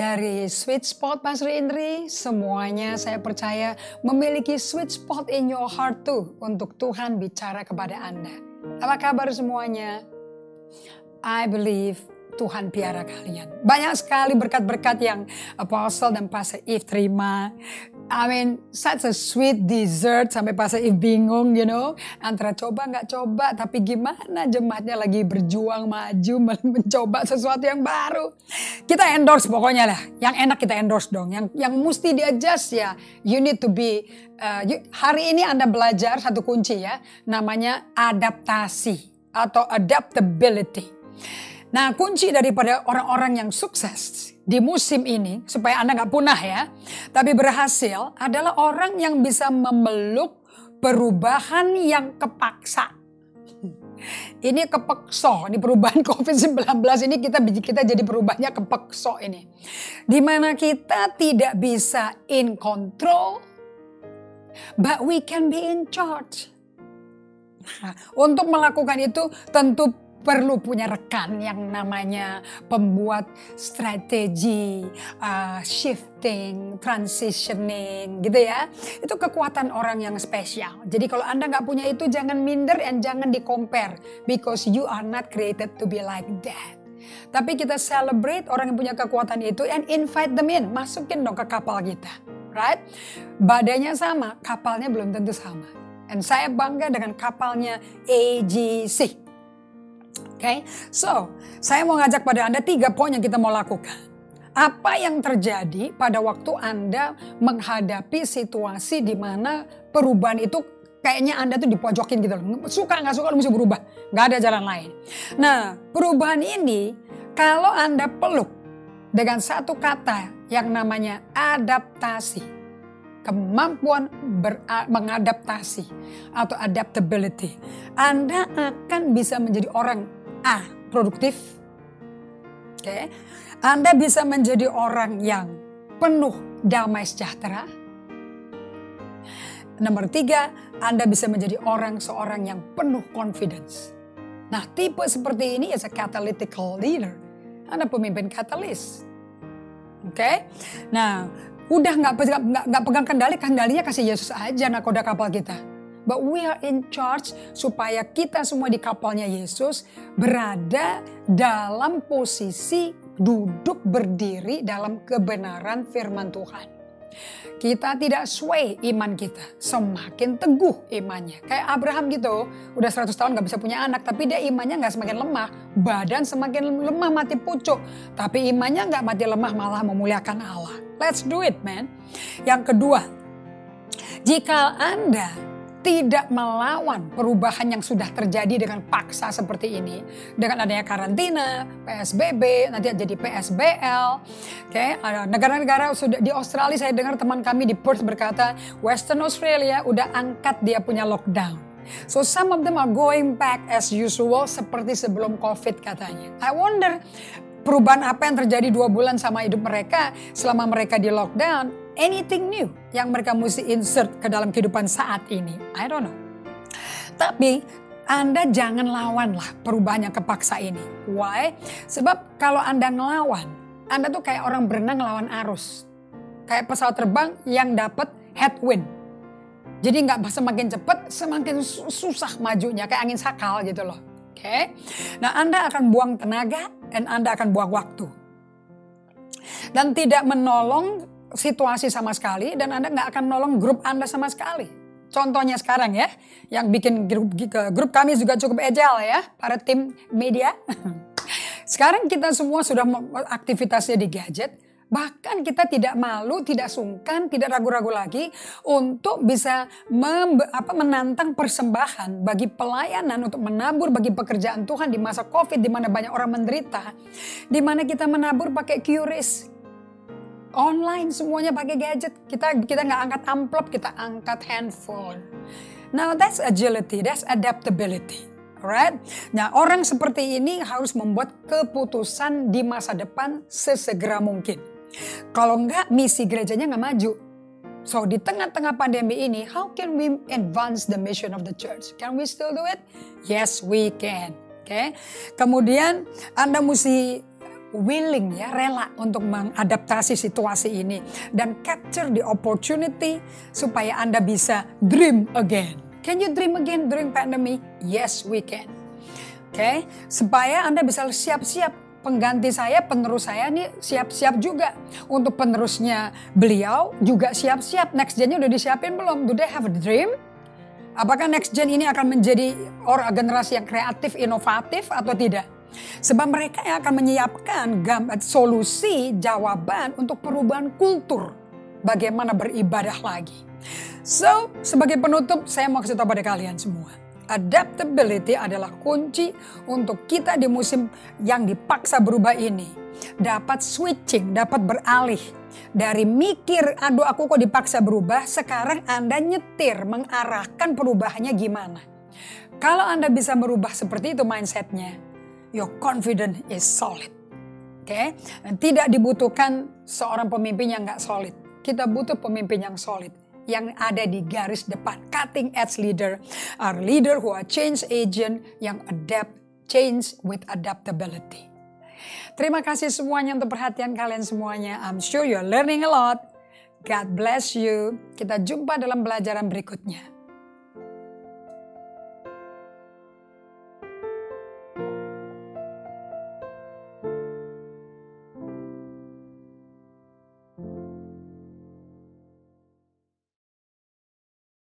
dari sweet spot Pastor Indri, semuanya saya percaya memiliki sweet spot in your heart tuh untuk Tuhan bicara kepada Anda. Apa kabar semuanya? I believe Tuhan piara kalian. Banyak sekali berkat-berkat yang Apostle dan Pastor Eve terima. I mean, such a sweet dessert sampai Pastor Eve bingung, you know. Antara coba nggak coba, tapi gimana jemaatnya lagi berjuang maju mencoba sesuatu yang baru. Kita endorse pokoknya lah. Yang enak kita endorse dong. Yang yang mesti di adjust ya. You need to be uh, you, hari ini Anda belajar satu kunci ya, namanya adaptasi atau adaptability. Nah kunci daripada orang-orang yang sukses di musim ini supaya Anda nggak punah ya. Tapi berhasil adalah orang yang bisa memeluk perubahan yang kepaksa. Ini kepekso, ini perubahan COVID-19 ini kita kita jadi perubahannya kepekso ini. Di mana kita tidak bisa in control, but we can be in charge. Nah, untuk melakukan itu tentu perlu punya rekan yang namanya pembuat strategi, uh, shifting, transitioning gitu ya. Itu kekuatan orang yang spesial. Jadi kalau Anda nggak punya itu jangan minder and jangan di compare because you are not created to be like that. Tapi kita celebrate orang yang punya kekuatan itu and invite them in. Masukin dong ke kapal kita. Right? Badannya sama, kapalnya belum tentu sama. And saya bangga dengan kapalnya AGC. Oke, okay? so saya mau ngajak pada Anda tiga poin yang kita mau lakukan. Apa yang terjadi pada waktu Anda menghadapi situasi di mana perubahan itu kayaknya Anda tuh dipojokin gitu loh. Suka nggak suka lu mesti berubah. Nggak ada jalan lain. Nah perubahan ini kalau Anda peluk dengan satu kata yang namanya adaptasi. Kemampuan mengadaptasi atau adaptability. Anda akan bisa menjadi orang A. Produktif. Oke. Okay. Anda bisa menjadi orang yang penuh damai sejahtera. Nomor tiga, Anda bisa menjadi orang seorang yang penuh confidence. Nah, tipe seperti ini is a catalytical leader. Anda pemimpin katalis. Oke. Okay? Nah, udah nggak nggak pegang kendali, kendalinya kasih Yesus aja nakoda kapal kita. But we are in charge supaya kita semua di kapalnya Yesus berada dalam posisi duduk berdiri dalam kebenaran firman Tuhan. Kita tidak sway iman kita, semakin teguh imannya. Kayak Abraham gitu, udah 100 tahun gak bisa punya anak, tapi dia imannya gak semakin lemah. Badan semakin lemah mati pucuk, tapi imannya gak mati lemah malah memuliakan Allah. Let's do it man. Yang kedua, jika Anda tidak melawan perubahan yang sudah terjadi dengan paksa seperti ini. Dengan adanya karantina, PSBB, nanti jadi PSBL. Oke, okay, negara-negara sudah di Australia saya dengar teman kami di Perth berkata, Western Australia udah angkat dia punya lockdown. So some of them are going back as usual seperti sebelum COVID katanya. I wonder perubahan apa yang terjadi dua bulan sama hidup mereka selama mereka di lockdown anything new yang mereka mesti insert ke dalam kehidupan saat ini. I don't know. Tapi anda jangan lawan lah perubahan yang kepaksa ini. Why? Sebab kalau Anda ngelawan, Anda tuh kayak orang berenang ngelawan arus. Kayak pesawat terbang yang dapat headwind. Jadi nggak semakin cepat, semakin susah majunya kayak angin sakal gitu loh. Oke. Okay? Nah, Anda akan buang tenaga dan Anda akan buang waktu. Dan tidak menolong situasi sama sekali dan Anda nggak akan menolong grup Anda sama sekali. Contohnya sekarang ya, yang bikin grup, grup kami juga cukup agile ya, para tim media. Sekarang kita semua sudah aktivitasnya di gadget, bahkan kita tidak malu, tidak sungkan, tidak ragu-ragu lagi untuk bisa apa, menantang persembahan bagi pelayanan untuk menabur bagi pekerjaan Tuhan di masa COVID di mana banyak orang menderita, di mana kita menabur pakai QRIS, online semuanya pakai gadget. Kita kita nggak angkat amplop, kita angkat handphone. Now that's agility, that's adaptability. Alright? Nah orang seperti ini harus membuat keputusan di masa depan sesegera mungkin. Kalau enggak misi gerejanya nggak maju. So di tengah-tengah pandemi ini, how can we advance the mission of the church? Can we still do it? Yes, we can. Oke. Okay? Kemudian Anda mesti willing ya, rela untuk mengadaptasi situasi ini dan capture the opportunity supaya Anda bisa dream again. Can you dream again during pandemic? Yes, we can. Oke, okay? supaya Anda bisa siap-siap pengganti saya, penerus saya nih siap-siap juga. Untuk penerusnya beliau juga siap-siap. Next gen-nya udah disiapin belum? Do they have a dream? Apakah next gen ini akan menjadi orang generasi yang kreatif, inovatif atau tidak? Sebab mereka yang akan menyiapkan solusi, jawaban untuk perubahan kultur. Bagaimana beribadah lagi. So, sebagai penutup saya mau kasih tahu pada kalian semua. Adaptability adalah kunci untuk kita di musim yang dipaksa berubah ini. Dapat switching, dapat beralih. Dari mikir, aduh aku kok dipaksa berubah, sekarang Anda nyetir, mengarahkan perubahannya gimana. Kalau Anda bisa merubah seperti itu mindsetnya, your confidence is solid. Oke, okay? tidak dibutuhkan seorang pemimpin yang nggak solid. Kita butuh pemimpin yang solid yang ada di garis depan. Cutting edge leader are leader who are change agent yang adapt change with adaptability. Terima kasih semuanya untuk perhatian kalian semuanya. I'm sure you're learning a lot. God bless you. Kita jumpa dalam pelajaran berikutnya.